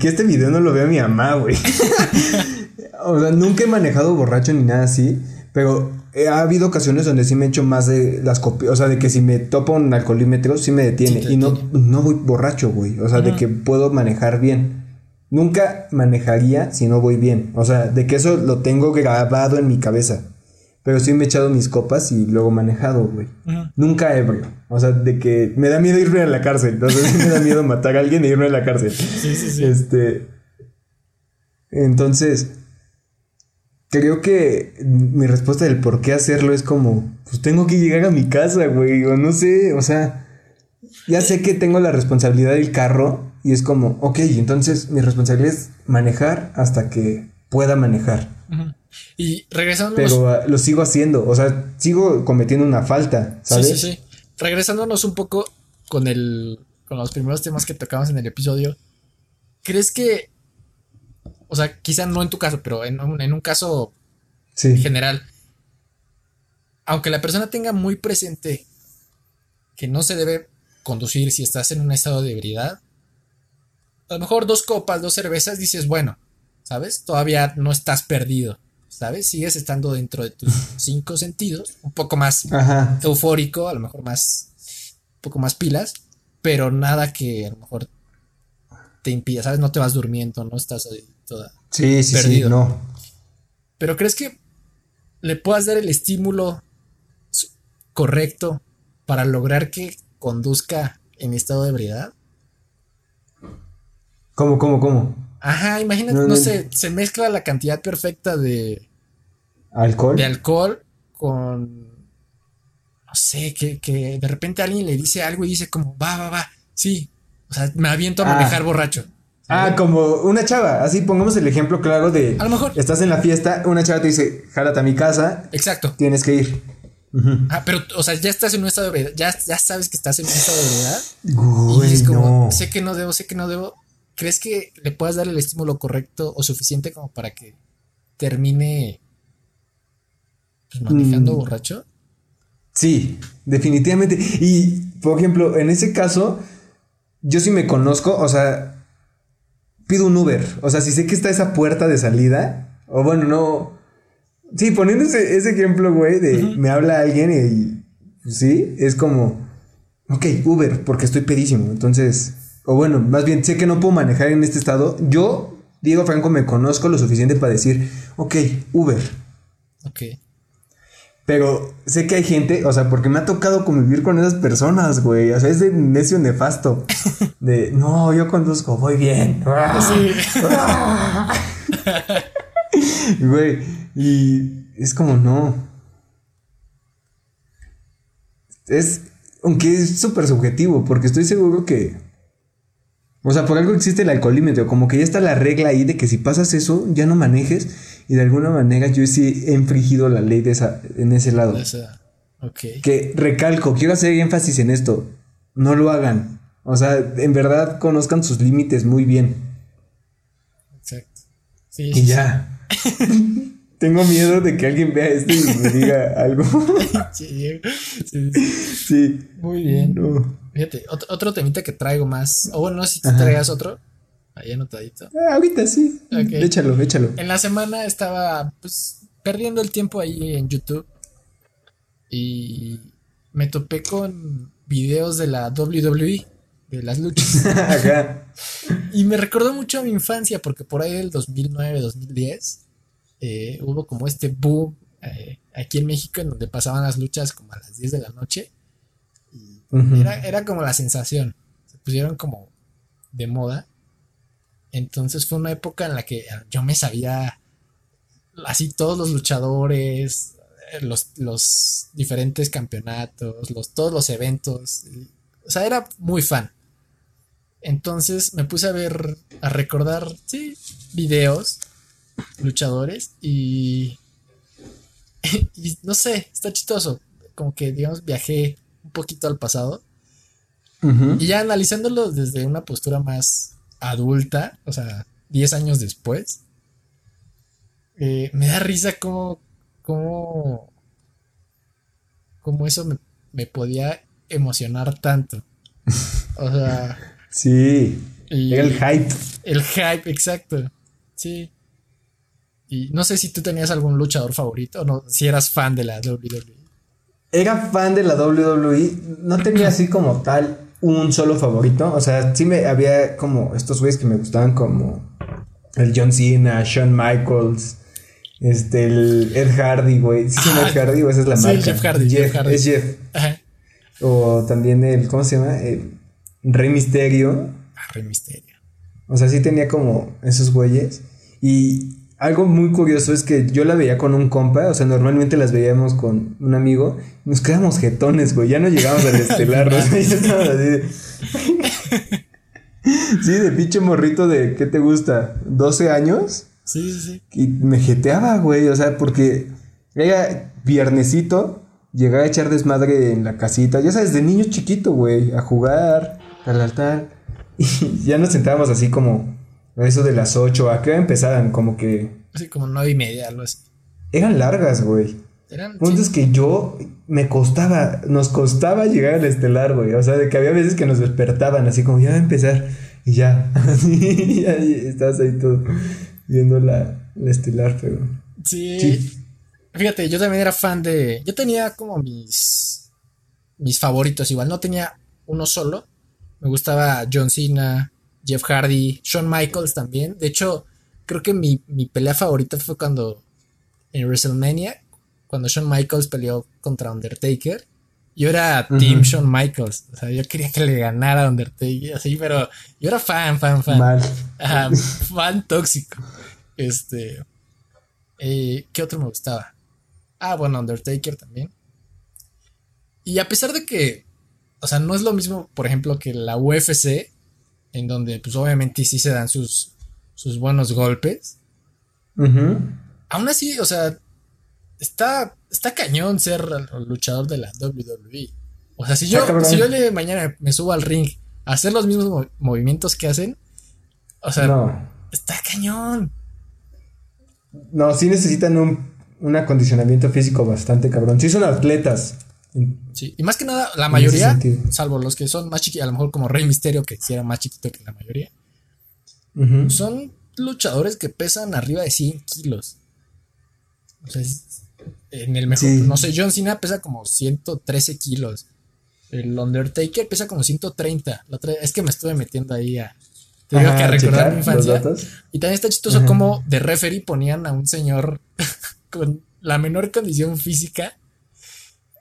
Que este video no lo vea mi mamá, güey. o sea, nunca he manejado borracho ni nada así, pero ha habido ocasiones donde sí me he hecho más de las copias, o sea, de que si me topo un alcoholímetro sí me detiene y no, no voy borracho, güey, o sea, de que puedo manejar bien. Nunca manejaría si no voy bien, o sea, de que eso lo tengo grabado en mi cabeza. Pero sí me he echado mis copas y luego manejado, güey. Nunca ebrio. O sea, de que me da miedo irme a la cárcel. Entonces me da miedo matar a alguien e irme a la cárcel. Sí, sí, sí. Este. Entonces, creo que mi respuesta del por qué hacerlo es como, pues tengo que llegar a mi casa, güey. O no sé, o sea, ya sé que tengo la responsabilidad del carro y es como, ok, entonces mi responsabilidad es manejar hasta que pueda manejar. Y regresando. Pero ah, lo sigo haciendo, o sea, sigo cometiendo una falta, ¿sabes? Sí, sí, sí. Regresándonos un poco con el. con los primeros temas que tocamos en el episodio. ¿Crees que. O sea, quizá no en tu caso, pero en un, en un caso general. Aunque la persona tenga muy presente que no se debe conducir si estás en un estado de ebriedad. A lo mejor dos copas, dos cervezas, dices, bueno, ¿sabes? Todavía no estás perdido. ¿Sabes? Sigues estando dentro de tus cinco sentidos, un poco más eufórico, a lo mejor más, un poco más pilas, pero nada que a lo mejor te impida, ¿sabes? No te vas durmiendo, no estás ahí toda sí, sí, Sí, no. Pero ¿crees que le puedas dar el estímulo correcto para lograr que conduzca en estado de ebriedad? ¿Cómo, cómo, cómo? Ajá, imagínate, no, sé, se mezcla la cantidad perfecta de. ¿Alcohol? De alcohol con. No sé, que, que de repente alguien le dice algo y dice como, va, va, va, sí. O sea, me aviento a manejar ah. borracho. Ah, como una chava, así pongamos el ejemplo claro de. A lo mejor. Estás en la fiesta, una chava te dice, jálate a mi casa. Exacto. Tienes que ir. Ah, pero, o sea, ya estás en un estado de ebriedad, ya, ya sabes que estás en un estado de ebriedad. y dices como, sé que no debo, sé que no debo. ¿Crees que le puedas dar el estímulo correcto o suficiente como para que termine pues, manejando mm. borracho? Sí, definitivamente. Y, por ejemplo, en ese caso, yo sí me conozco, o sea, pido un Uber. O sea, si sé que está esa puerta de salida, o bueno, no. Sí, poniendo ese, ejemplo, güey, de me habla alguien y, pues, sí, es como, ok, Uber, porque estoy pedísimo. Entonces, o bueno, más bien sé que no puedo manejar en este estado, yo, Diego Franco, me conozco lo suficiente para decir, ok, Uber. Ok. Pero sé que hay gente, o sea, porque me ha tocado convivir con esas personas, güey. O sea, es de necio nefasto. De, no, yo conduzco, voy bien. Güey, y es como, no. Es, aunque es súper subjetivo, porque estoy seguro que o sea, por algo existe el alcoholímetro, como que ya está la regla ahí de que si pasas eso, ya no manejes. Y de alguna manera yo sí he infringido la ley de esa, en ese lado. Que recalco, quiero hacer énfasis en esto. No lo hagan. O sea, en verdad conozcan sus límites muy bien. Exacto. y ya. Tengo miedo de que alguien vea esto y me diga algo. sí, sí, Muy bien. Fíjate, otro, temita que traigo más. O bueno, no sé si te traigas otro. Ahí anotadito. Ah, ahorita sí. Échalo, échalo. En la semana estaba pues perdiendo el tiempo ahí en YouTube. Y me topé con videos de la WWE, de las luchas. Y me recordó mucho a mi infancia, porque por ahí del 2009, 2010 eh, hubo como este boom eh, aquí en México en donde pasaban las luchas como a las 10 de la noche. Y era, como la sensación. Se pusieron como de moda. Entonces fue una época en la que yo me sabía así todos los luchadores, eh, los, los diferentes campeonatos, los, todos los eventos. O sea, era muy fan. Entonces me puse a ver, a recordar, sí, videos luchadores y, y no sé, está chistoso. Como que, digamos, viajé un poquito al pasado. Y ya analizándolo desde una postura más adulta, o sea, 10 años después, eh, me da risa como, como, como eso me, me podía emocionar tanto. O sea, sí. Era el hype. El hype, exacto. Sí. Y no sé si tú tenías algún luchador favorito o no, si eras fan de la WWE. Era fan de la WWE, no tenía así como tal un solo favorito, o sea, sí me había como estos güeyes que me gustaban como el John Cena, Shawn Michaels, este, el Ed Hardy, güey. ¿Sí Ed Hardy o esa es la marca? Jeff Hardy. Jeff, Hardy. Es Jeff. Ajá. O también el, ¿cómo se llama? El Rey Misterio. Ah, Rey Misterio. O sea, sí tenía como esos güeyes. Y algo muy curioso es que yo la veía con un compa, o sea, normalmente las veíamos con un amigo, nos quedamos jetones, güey, ya no llegamos al estelar, ¿no? ya estábamos así de... sí, de pinche morrito de, ¿qué te gusta? ¿12 años? Sí, sí, sí. Y me jeteaba, güey, o sea, porque era viernesito, llegaba a echar desmadre en la casita, ya sabes, de niño chiquito, güey, a jugar, al altar, y ya nos sentábamos así como eso de las 8, ¿a qué empezaban? Como que. Así como nueve y media, algo así. Eran largas, güey. Eran. Puntos que yo me costaba, nos costaba llegar al estelar, güey. O sea, de que había veces que nos despertaban así como ya va a empezar. Y ya. y ya estás ahí todo viendo la, estelar, pero. Sí. Fíjate, yo también era fan de. Yo tenía como mis. Mis favoritos, igual. No tenía uno solo. Me gustaba John Cena, Jeff Hardy, Shawn Michaels también. De hecho, creo que mi, pelea favorita fue cuando en WrestleMania, cuando Shawn Michaels peleó contra Undertaker. Yo era Team Shawn Michaels. O sea, yo quería que le ganara Undertaker, así, pero yo era fan, fan, fan. fan tóxico. Este. Eh, ¿Qué otro me gustaba? Ah, bueno, Undertaker también. Y a pesar de que, o sea, no es lo mismo, por ejemplo, que la UFC, en donde pues obviamente sí se dan sus, sus buenos golpes. Aún así, o sea, está, está cañón ser luchador de la WWE. O sea, si yo, si yo le, mañana me subo al ring a hacer los mismos movimientos que hacen, o sea, está cañón. No, sí necesitan un, un acondicionamiento físico bastante cabrón. Sí son atletas. Sí, y más que nada, la mayoría, salvo los que son más chiquitos, a lo mejor como Rey Misterio, que sí era más chiquito que la mayoría, son luchadores que pesan arriba de 100 kilos. O sea, en el mejor, no sé, John Cena pesa como 113 kilos. El Undertaker pesa como 130. es que me estuve metiendo ahí a. Te digo que a recordar mi infancia. Y también está chistoso como de referee ponían a un señor con la menor condición física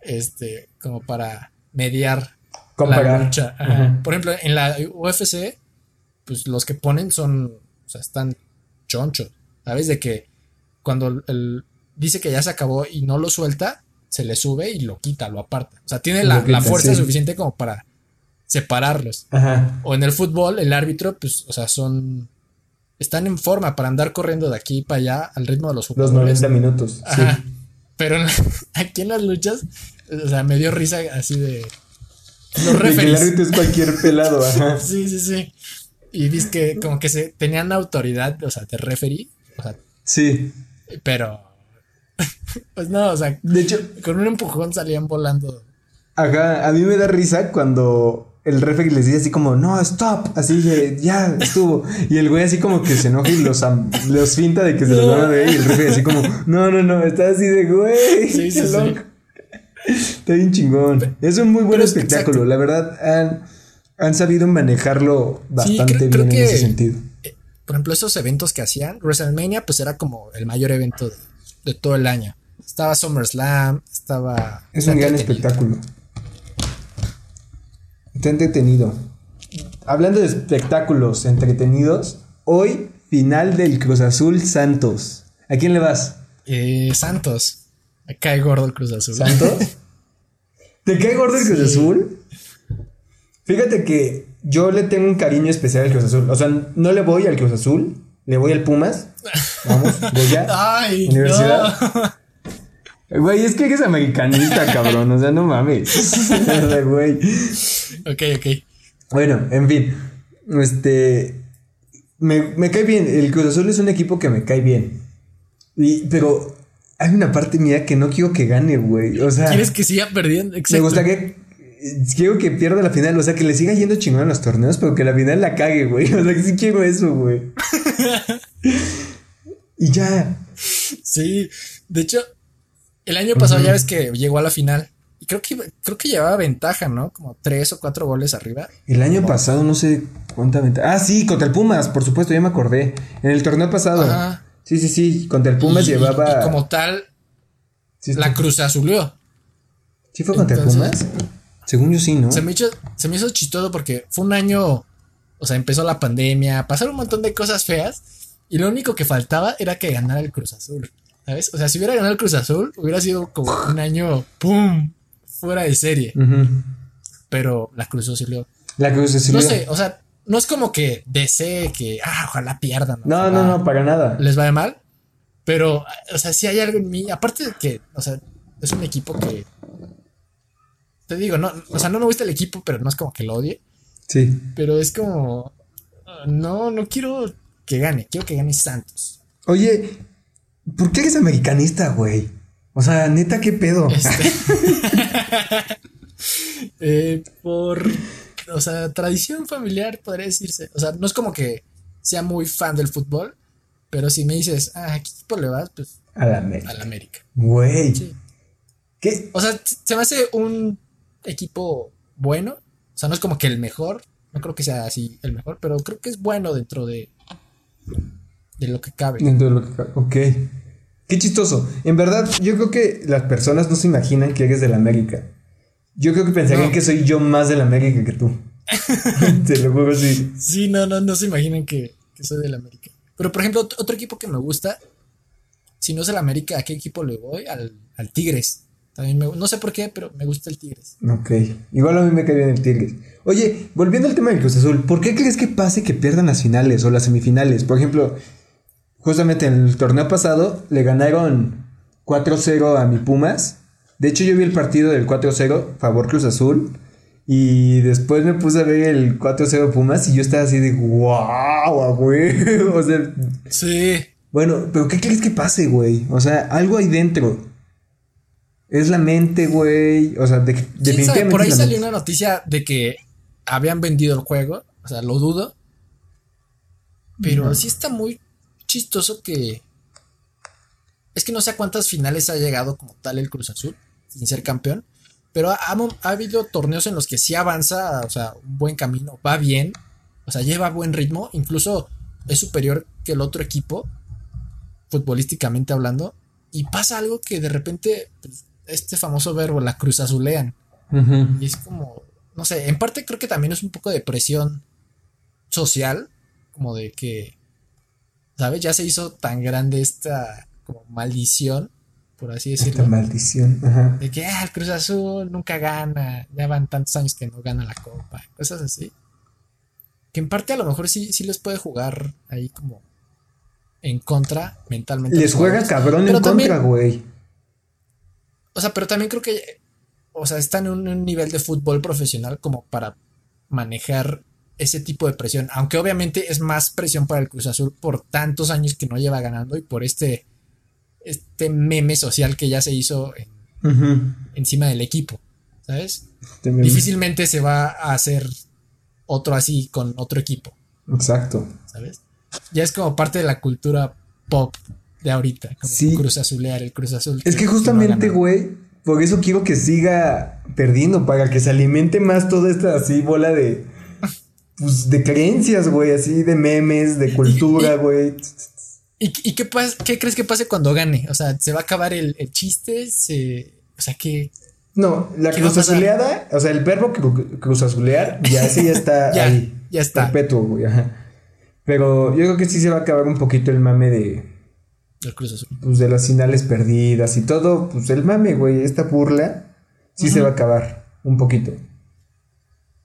este, como para mediar la lucha. Por ejemplo, en la UFC, pues los que ponen son, o sea, están chonchos, ¿sabes? De que cuando él dice que ya se acabó y no lo suelta, se le sube y lo quita, lo aparta. O sea, tiene la, fuerza suficiente como para separarlos. O en el fútbol, el árbitro, pues, o sea, son. Están en forma para andar corriendo de aquí para allá al ritmo de los jugadores. Los 90 minutos. Pero aquí en las luchas, o sea, me dio risa así de. Los referees. el es cualquier pelado, ajá. sí, sí, sí. Y dice que como que se tenían autoridad, o sea, de referee. O sea, sí. Pero. pues no, o sea. De hecho. Con un empujón salían volando. Ajá, a mí me da risa cuando el referee les dice así como, no, stop, así de, ya estuvo. Y el güey así como que se enoja y los, los finta de que se los van a ver. Y el referee así como, no, no, no, está así de, güey. Sí, sí, sí. Está bien chingón. Es un muy buen espectáculo. La verdad, han, han, sabido manejarlo bastante bien en ese sentido. Eh, por ejemplo, esos eventos que hacían, WrestleMania, pues era como el mayor evento de, todo el año. Estaba SummerSlam, estaba. Es un gran espectáculo. Está entretenido. Hablando de espectáculos entretenidos, hoy final del Cruz Azul Santos. ¿A quién le vas? Eh, Santos. Me cae gordo el Cruz Azul. ¿Santos? ¿Te cae gordo el Cruz Azul? Fíjate que yo le tengo un cariño especial al Cruz Azul. O sea, no le voy al Cruz Azul, le voy al Pumas. Vamos, voy a Ay, Universidad. Güey, es que eres americanista, cabrón. O sea, no mames. güey. Ok, ok. Bueno, en fin. Este. Me, me, cae bien. El Cruz Azul es un equipo que me cae bien. Y, pero hay una parte mía que no quiero que gane, güey. O sea. ¿Quieres que siga perdiendo? Exacto. Me gustaría. quiero que pierda la final, o sea, que le siga yendo chingón en los torneos, pero que la final la cague, güey. O sea, que sí quiero eso, güey. y ya. Sí, de hecho, el año pasado ya ves que llegó a la final. Y creo que, creo que llevaba ventaja, ¿no? Como tres o cuatro goles arriba. El año pasado no sé cuánta ventaja. Ah, sí, contra el Pumas, por supuesto, ya me acordé. En el torneo pasado. Ajá. Sí, sí, sí, contra el Pumas llevaba. Y, como tal, la Cruz Azulió. ¿Sí fue contra el Pumas? Según yo sí, ¿no? Se me, hizo, se me hizo chistoso porque fue un año. O sea, empezó la pandemia, pasaron un montón de cosas feas. Y lo único que faltaba era que ganara el Cruz Azul. ¿Sabes? O sea, si hubiera ganado el Cruz Azul, hubiera sido como un año, ¡pum! fuera de serie. Pero la Cruz Azul. La Cruz Azul. No sé, o sea, no es como que desee que, ah, ojalá pierdan. No, no, no, para nada. Les va de mal. Pero, o sea, si hay algo en mí, aparte de que, o sea, es un equipo que. Te digo, no, o sea, no me gusta el equipo, pero no es como que lo odie. Sí. Pero es como. No, no quiero que gane, quiero que gane Santos. Oye, ¿por qué eres americanista, güey? O sea, neta, ¿qué pedo? Este... eh, por, o sea, tradición familiar, podría decirse. O sea, no es como que sea muy fan del fútbol, pero si me dices, ah, ¿a qué equipo le vas? Pues a la América. A la América. Güey. ¿Qué? O sea, se me hace un equipo bueno. O sea, no es como que el mejor. No creo que sea así el mejor, pero creo que es bueno dentro de, de lo que cabe. Dentro de lo que cabe. Ok. Qué chistoso. En verdad, yo creo que las personas no se imaginan que eres de la América. Yo creo que pensarían que soy yo más de la América que tú. Te lo juro así. Sí, no, no, no se imaginan que, soy de la América. Pero, por ejemplo, otro equipo que me gusta, si no es el América, ¿a qué equipo le voy? Al, Tigres. También me, no sé por qué, pero me gusta el Tigres. Ok. Igual a mí me cae bien el Tigres. Oye, volviendo al tema del Cruz Azul, ¿por qué crees que pase que pierdan las finales o las semifinales? Por ejemplo, justamente en el torneo pasado le ganaron 4-0 a mi Pumas. De hecho, yo vi el partido del 4-0, favor Cruz Azul. Y después me puse a ver el 4-0 Pumas y yo estaba así de wow, güey. o sea. Sí. Bueno, pero ¿qué crees que pase, güey? O sea, algo ahí dentro. Es la mente, güey. O sea, de, definitivamente. Por ahí salió una noticia de que habían vendido el juego. O sea, lo dudo. Pero sí está muy chistoso que. Es que no sé a cuántas finales ha llegado como tal el Cruz Azul, sin ser campeón. Pero ha, habido torneos en los que sí avanza, o sea, un buen camino, va bien, o sea, lleva buen ritmo, incluso es superior que el otro equipo, futbolísticamente hablando, y pasa algo que de repente, pues, este famoso verbo, la cruz azulean. Y es como, no sé, en parte creo que también es un poco de presión social, como de que ¿sabes? Ya se hizo tan grande esta como maldición, por así decirlo. Esta maldición, ajá. De que ah, el Cruz Azul nunca gana, ya van tantos años que no gana la copa, cosas así. Que en parte a lo mejor sí, sí les puede jugar ahí como en contra mentalmente. Les juega cabrón en contra, güey. O sea, pero también creo que, o sea, están en un nivel de fútbol profesional como para manejar ese tipo de presión. Aunque obviamente es más presión para el Cruz Azul por tantos años que no lleva ganando y por este, este meme social que ya se hizo encima del equipo. ¿Sabes? Este Difícilmente se va a hacer otro así con otro equipo. Exacto. ¿Sabes? Ya es como parte de la cultura pop de ahorita. Como sí. Cruz Azulear, el Cruz Azul. Es que justamente, güey, por eso quiero que siga perdiendo, para que se alimente más toda esta así bola de pues, de creencias, güey, así de memes, de cultura, güey. ¿Y, qué, qué crees que pase cuando gane? O sea, ¿se va a acabar el, chiste? Se, o sea, ¿qué? No, la cruzazuleada, o sea, el verbo cruzazulear, ya ese ya está ahí. Ya está. Perpetuo, güey, ajá. Pero yo creo que sí se va a acabar un poquito el mame de. El Cruz Azul. Pues de las finales perdidas y todo. Pues el mame, güey, esta burla, sí se va a acabar un poquito.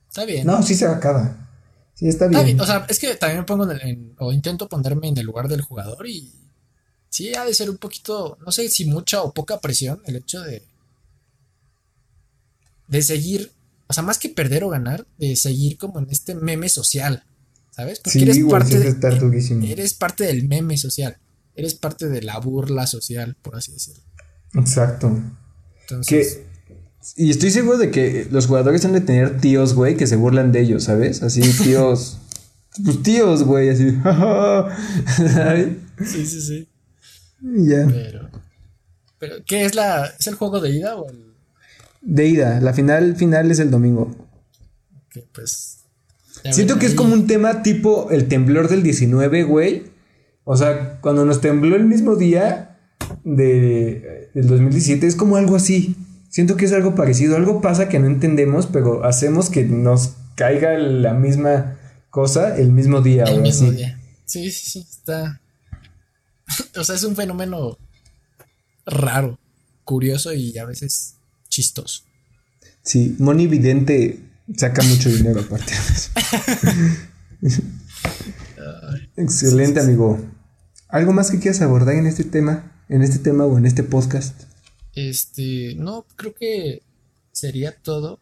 Está bien. No, sí se va a acabar. Sí, está bien. O sea, es que también me pongo en, o intento ponerme en el lugar del jugador y sí ha de ser un poquito, no sé si mucha o poca presión el hecho de de seguir, o sea, más que perder o ganar, de seguir como en este meme social, ¿sabes? Porque eres parte de, eres parte del meme social, eres parte de la burla social, por así decirlo. Exacto. Entonces, Y estoy seguro de que los jugadores han de tener tíos, güey, que se burlan de ellos, ¿sabes? Así, tíos. pues tíos, güey, así. sí, sí, sí. Ya. Pero, pero, ¿qué es la. ¿Es el juego de ida o el.? De ida. La final, final es el domingo. Que pues. Siento que es como un tema tipo el temblor del 19, güey. O sea, cuando nos tembló el mismo día de, del 2017, es como algo así. Siento que es algo parecido. Algo pasa que no entendemos, pero hacemos que nos caiga la misma cosa el mismo día. El mismo día. Sí, sí, sí. Está. o sea, es un fenómeno raro, curioso y a veces chistoso. Sí, Moni Vidente saca mucho dinero aparte de eso. Excelente, amigo. ¿Algo más que quieras abordar en este tema? En este tema o en este podcast. Este, no, creo que sería todo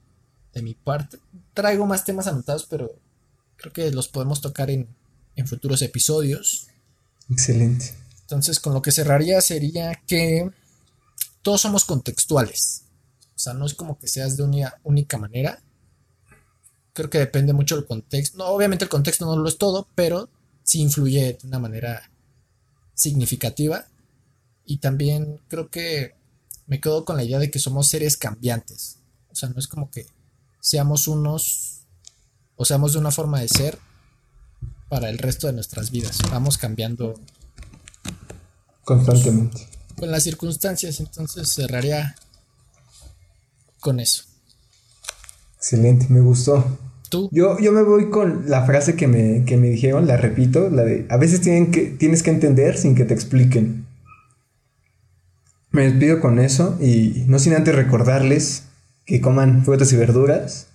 de mi parte. Traigo más temas anotados, pero creo que los podemos tocar en, en futuros episodios. Excelente. Entonces, con lo que cerraría sería que todos somos contextuales. O sea, no es como que seas de una única manera. Creo que depende mucho del contexto. No, obviamente el contexto no lo es todo, pero sí influye de una manera significativa. Y también creo que me quedo con la idea de que somos seres cambiantes. O sea, no es como que seamos unos o seamos de una forma de ser para el resto de nuestras vidas. Vamos cambiando constantemente. Con las circunstancias, entonces cerraría con eso. Excelente, me gustó. ¿Tú? Yo, yo me voy con la frase que me, que me dijeron, la repito, la de a veces tienen que, tienes que entender sin que te expliquen. Me despido con eso y no sin antes recordarles que coman frutas y verduras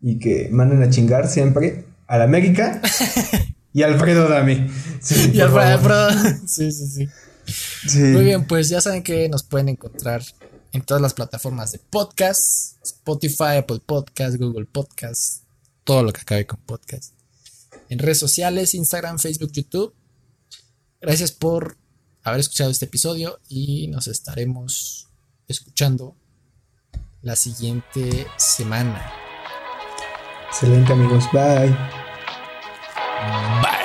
y que manden a chingar siempre a la América y Alfredo Dami. y Alfredo, sí, sí, sí, sí. Muy bien, pues ya saben que nos pueden encontrar en todas las plataformas de podcast, Spotify, Apple Podcast, Google Podcast, todo lo que acabe con podcast. En redes sociales, Instagram, Facebook, YouTube. Gracias por haber escuchado este episodio y nos estaremos escuchando la siguiente semana. Excelente amigos, bye. Bye.